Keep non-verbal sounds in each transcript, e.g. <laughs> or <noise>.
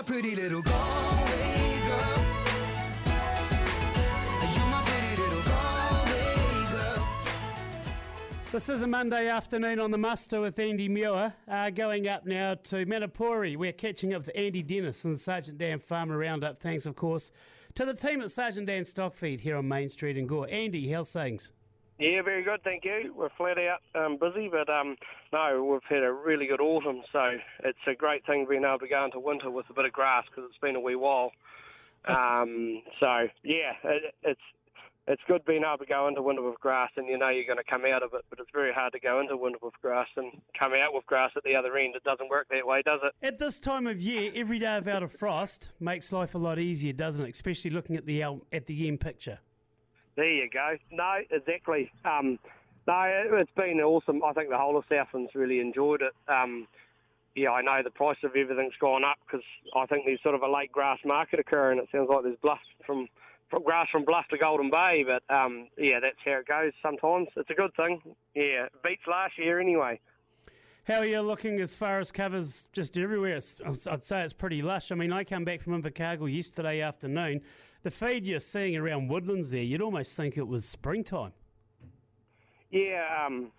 my pretty little Galway girl. This is a Monday afternoon on the muster with Andy Muir. Uh, going up now to Manapouri. We're catching up with Andy Dennis and Sergeant Dan Farmer Roundup. Thanks, of course, to the team at Sergeant Dan Stockfeed here on Main Street in Gore. Andy, how's things? Yeah, very good, thank you. We're flat out um, busy, but um, no, we've had a really good autumn, so it's a great thing being able to go into winter with a bit of grass because it's been a wee while. Um, so yeah, it, it's it's good being able to go into winter with grass, and you know you're going to come out of it. But it's very hard to go into winter with grass and come out with grass at the other end. It doesn't work that way, does it? At this time of year, every day without a frost makes life a lot easier, doesn't it? Especially looking at the at the end picture. There you go. No, exactly. Um, no, it- it's been awesome. I think the whole of Southland's really enjoyed it. Um, yeah, I know the price of everything's gone up because I think there's sort of a late grass market occurring. It sounds like there's bluff from, from grass from Bluff to Golden Bay, but um, yeah, that's how it goes sometimes. It's a good thing. Yeah, beats last year anyway. How are you looking as far as covers just everywhere? I'd say it's pretty lush. I mean, I came back from Invercargill yesterday afternoon. The feed you're seeing around Woodlands there, you'd almost think it was springtime. Yeah, um,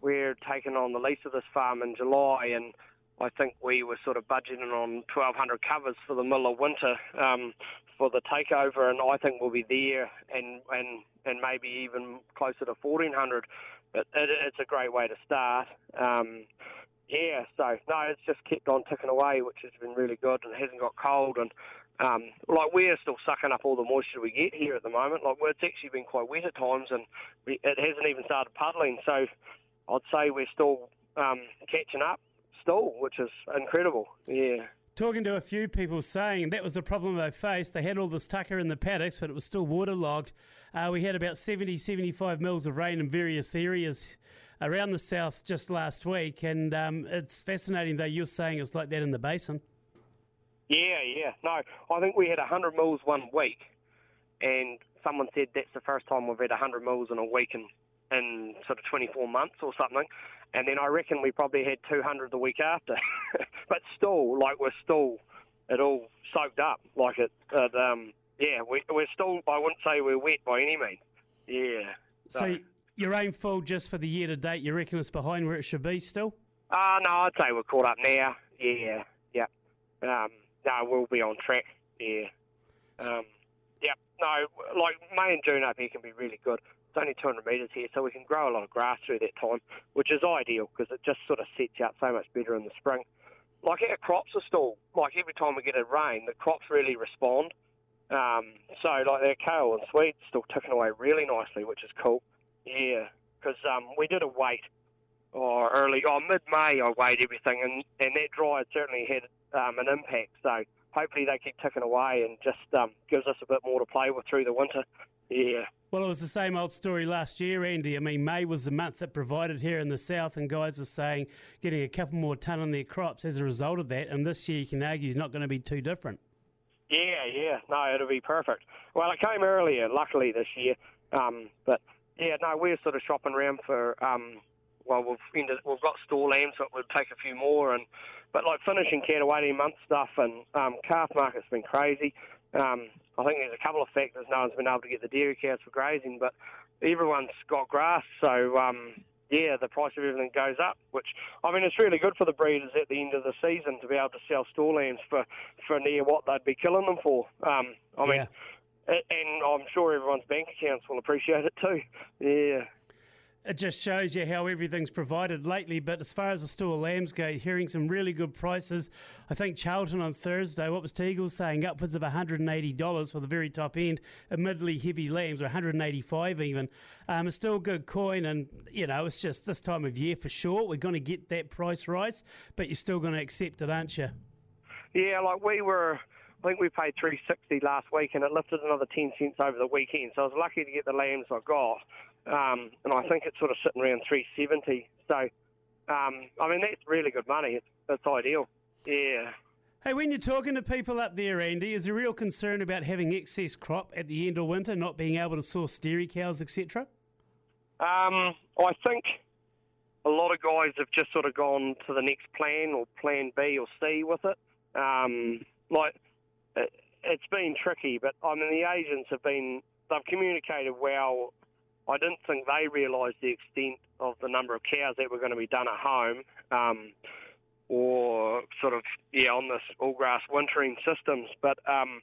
we're taking on the lease of this farm in July, and I think we were sort of budgeting on 1,200 covers for the middle of winter um, for the takeover, and I think we'll be there, and and and maybe even closer to 1,400. But it, it's a great way to start. Um, yeah, so no, it's just kept on ticking away, which has been really good, and it hasn't got cold, and um, like we're still sucking up all the moisture we get here at the moment. Like it's actually been quite wet at times, and we, it hasn't even started puddling. So I'd say we're still um, catching up, still, which is incredible. Yeah. Talking to a few people saying that was the problem they faced. They had all this tucker in the paddocks, but it was still waterlogged. Uh, we had about 70, 75 mils of rain in various areas around the south just last week, and um, it's fascinating though you're saying it's like that in the basin. Yeah, yeah. No, I think we had 100 mils one week, and someone said that's the first time we've had 100 mils in a week in, in sort of 24 months or something. And then I reckon we probably had 200 the week after. <laughs> but still, like, we're still, it all soaked up. Like, it, it um, yeah, we, we're still, I wouldn't say we're wet by any means. Yeah. So your aim full just for the year to date, you reckon it's behind where it should be still? Uh, no, I'd say we're caught up now. Yeah, yeah. Um, no, we'll be on track. Yeah. Um, yeah, no, like May and June up here can be really good. It's only 200 metres here, so we can grow a lot of grass through that time, which is ideal because it just sort of sets you up so much better in the spring. Like our crops are still, like every time we get a rain, the crops really respond. Um, so like our kale and sweet's still ticking away really nicely, which is cool. Yeah, because um, we did a wait or early, or mid May, I weighed everything, and, and that dry had certainly had um, an impact. So hopefully they keep ticking away and just um, gives us a bit more to play with through the winter. Yeah. Well, it was the same old story last year, Andy. I mean, May was the month that provided here in the south, and guys were saying getting a couple more ton on their crops as a result of that. And this year, you can argue, is not going to be too different. Yeah, yeah. No, it'll be perfect. Well, it came earlier, luckily, this year. Um, but yeah, no, we're sort of shopping around for. Um, well, we've ended, we've got store lambs, but we'll take a few more. And but like finishing cattle 18 month stuff and um, calf market's been crazy. Um, I think there's a couple of factors. No one's been able to get the dairy cows for grazing, but everyone's got grass, so um, yeah, the price of everything goes up. Which I mean, it's really good for the breeders at the end of the season to be able to sell store lambs for for near what they'd be killing them for. Um, I mean, and I'm sure everyone's bank accounts will appreciate it too. Yeah. It just shows you how everything's provided lately. But as far as the store lambs go, hearing some really good prices. I think Charlton on Thursday, what was Teagle saying? Upwards of $180 for the very top end. Admittedly, heavy lambs, or 185 even. Um, it's still good coin, and you know, it's just this time of year for sure. We're going to get that price rise, but you're still going to accept it, aren't you? Yeah, like we were, I think we paid three sixty last week, and it lifted another ten cents over the weekend. So I was lucky to get the lambs I got, um, and I think it's sort of sitting around three seventy. So, um, I mean that's really good money. It's, it's ideal. Yeah. Hey, when you're talking to people up there, Andy, is there real concern about having excess crop at the end of winter, not being able to source dairy cows, etc.? Um, I think a lot of guys have just sort of gone to the next plan or plan B or C with it. Um, like it, it's been tricky, but I mean the agents have been they've communicated well. I didn't think they realised the extent of the number of cows that were going to be done at home, um, or sort of yeah on this all grass wintering systems. But um,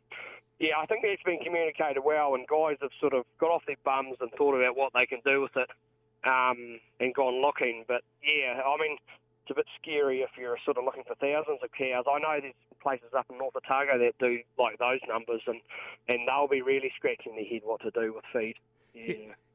yeah, I think that's been communicated well, and guys have sort of got off their bums and thought about what they can do with it, um, and gone looking. But yeah, I mean it's a bit scary if you're sort of looking for thousands of cows. I know there's places up in North Otago that do like those numbers, and and they'll be really scratching their head what to do with feed.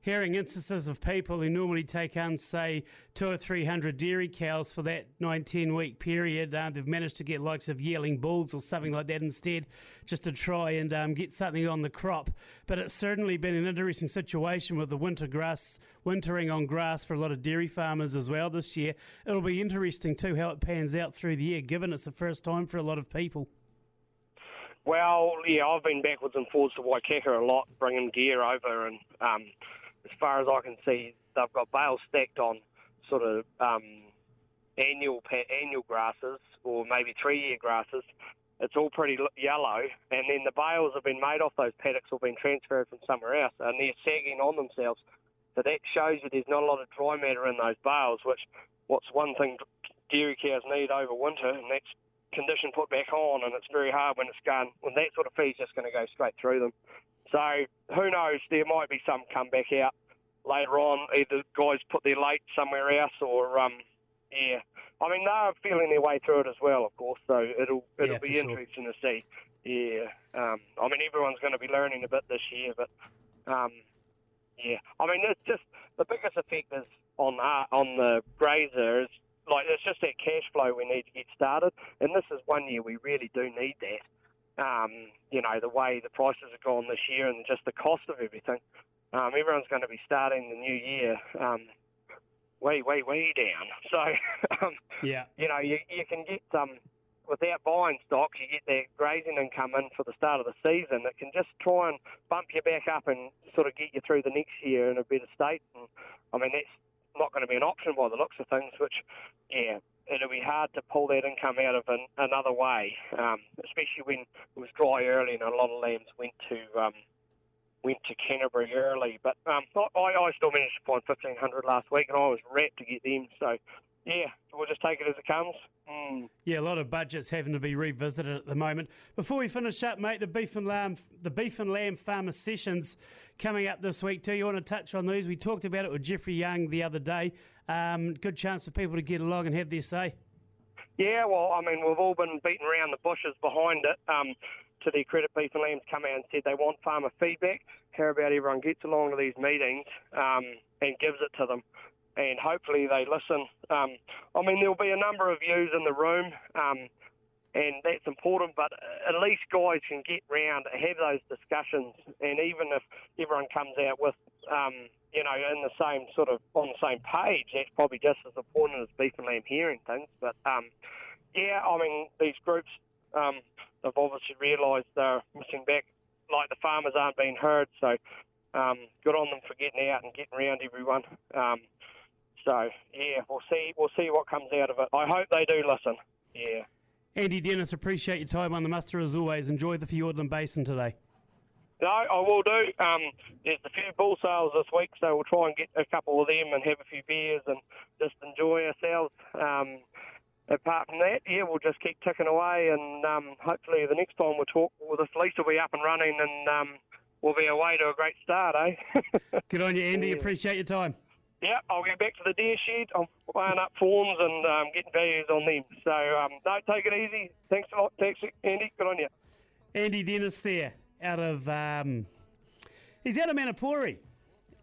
Hearing instances of people who normally take on, say, two or three hundred dairy cows for that nine, ten week period, uh, they've managed to get likes of yearling bulls or something like that instead, just to try and um, get something on the crop. But it's certainly been an interesting situation with the winter grass, wintering on grass for a lot of dairy farmers as well this year. It'll be interesting too how it pans out through the year, given it's the first time for a lot of people. Well, yeah, I've been backwards and forwards to Waikaka a lot, bringing gear over, and um, as far as I can see, they've got bales stacked on sort of um, annual annual grasses or maybe three-year grasses. It's all pretty yellow, and then the bales have been made off those paddocks or been transferred from somewhere else, and they're sagging on themselves. So that shows you there's not a lot of dry matter in those bales, which what's one thing dairy cows need over winter, and that's condition put back on, and it's very hard when it's gone. When that sort of feed's just going to go straight through them. So who knows? There might be some come back out later on. Either guys put their late somewhere else, or um, yeah. I mean, they're feeling their way through it as well, of course. So it'll it'll Yeah, be sure. interesting to see. Yeah. Um, I mean, everyone's going to be learning a bit this year, but um, yeah. I mean, it's just the biggest effect is on uh, on the grazer is like it's just that cash flow we need to get started, and this is one year we really do need that. Um, you know, the way the prices have gone this year and just the cost of everything. Um, everyone's going to be starting the new year um, way, way, way down. <laughs> So, um, Yeah. you know, you, you can get um, without buying stock, you get that grazing income in for the start of the season. that can just try and bump you back up and sort of get you through the next year in a better state. And I mean, that's not going to be an option by the looks of things. Which, yeah, it'll be hard to pull that income out of an, another way, um, especially when it was dry early and a lot of lambs went to. Um, Went to Canterbury early, but um, I, I still managed to find fifteen hundred last week, and I was rapt to get them. So, yeah, take it as it comes. Mm. Yeah, a lot of budgets having to be revisited at the moment. Before we finish up, mate, the beef and lamb, the beef and lamb farmer sessions coming up this week too. You want to touch on these? We talked about it with Jeffrey Young the other day. Um, good chance for people to get along and have their say. Yeah, well, I mean, we've all been beating around the bushes behind it. Um, to their credit, Beef and Lamb's come out and said they want farmer feedback. How about everyone gets along to these meetings um, and gives it to them? And hopefully they listen. Um, I mean, there'll be a number of views in the room, um, and that's important, but at least guys can get round, have those discussions, and even if everyone comes out with, um, you know, in the same sort of, on the same page, that's probably just as important as Beef and Lamb hearing things. But um, yeah, I mean, these groups, um, they've obviously realised they're missing back, like the farmers aren't being heard. So um, good on them for getting out and getting around everyone. So yeah, we'll see. We'll see what comes out of it. I hope they do listen. Yeah. Andy Dennis, appreciate your time on the muster as always. Enjoy the Fiordland Basin today. No, I will do. Um, there's a few bull sales this week, so we'll try and get a couple of them and have a few beers and just enjoy ourselves. Um, apart from that, yeah, we'll just keep ticking away, and um, hopefully the next time we talk, well, this lease will be up and running, and um, we'll be away to a great start, eh? <laughs> Good on you, Andy. Yeah. Appreciate your time. Yeah, I'll get back to the deer shed. I'm weighing up forms and um, getting values on them. So, um, no, take it easy. Thanks a lot. Thanks, Andy. Good on you. Andy Dennis there, out of um, he's out of Manapouri.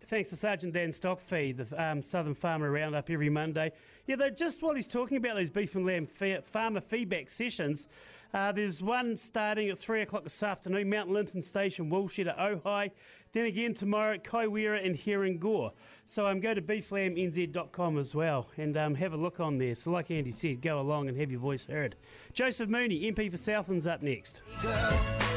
Thanks to Sergeant Dan Stockfeed, the um, Southern Farmer Roundup every Monday. Yeah, though, just while he's talking about those beef and lamb fa- farmer feedback sessions, uh, there's one starting at 3 o'clock this afternoon, Mount Linton Station, Woolshed at Ohai. Then again tomorrow at Kaiwera and Herringore. So um, go to beeflambnz.com as well and um, have a look on there. So, like Andy said, go along and have your voice heard. Joseph Mooney, MP for Southlands, up next. girl.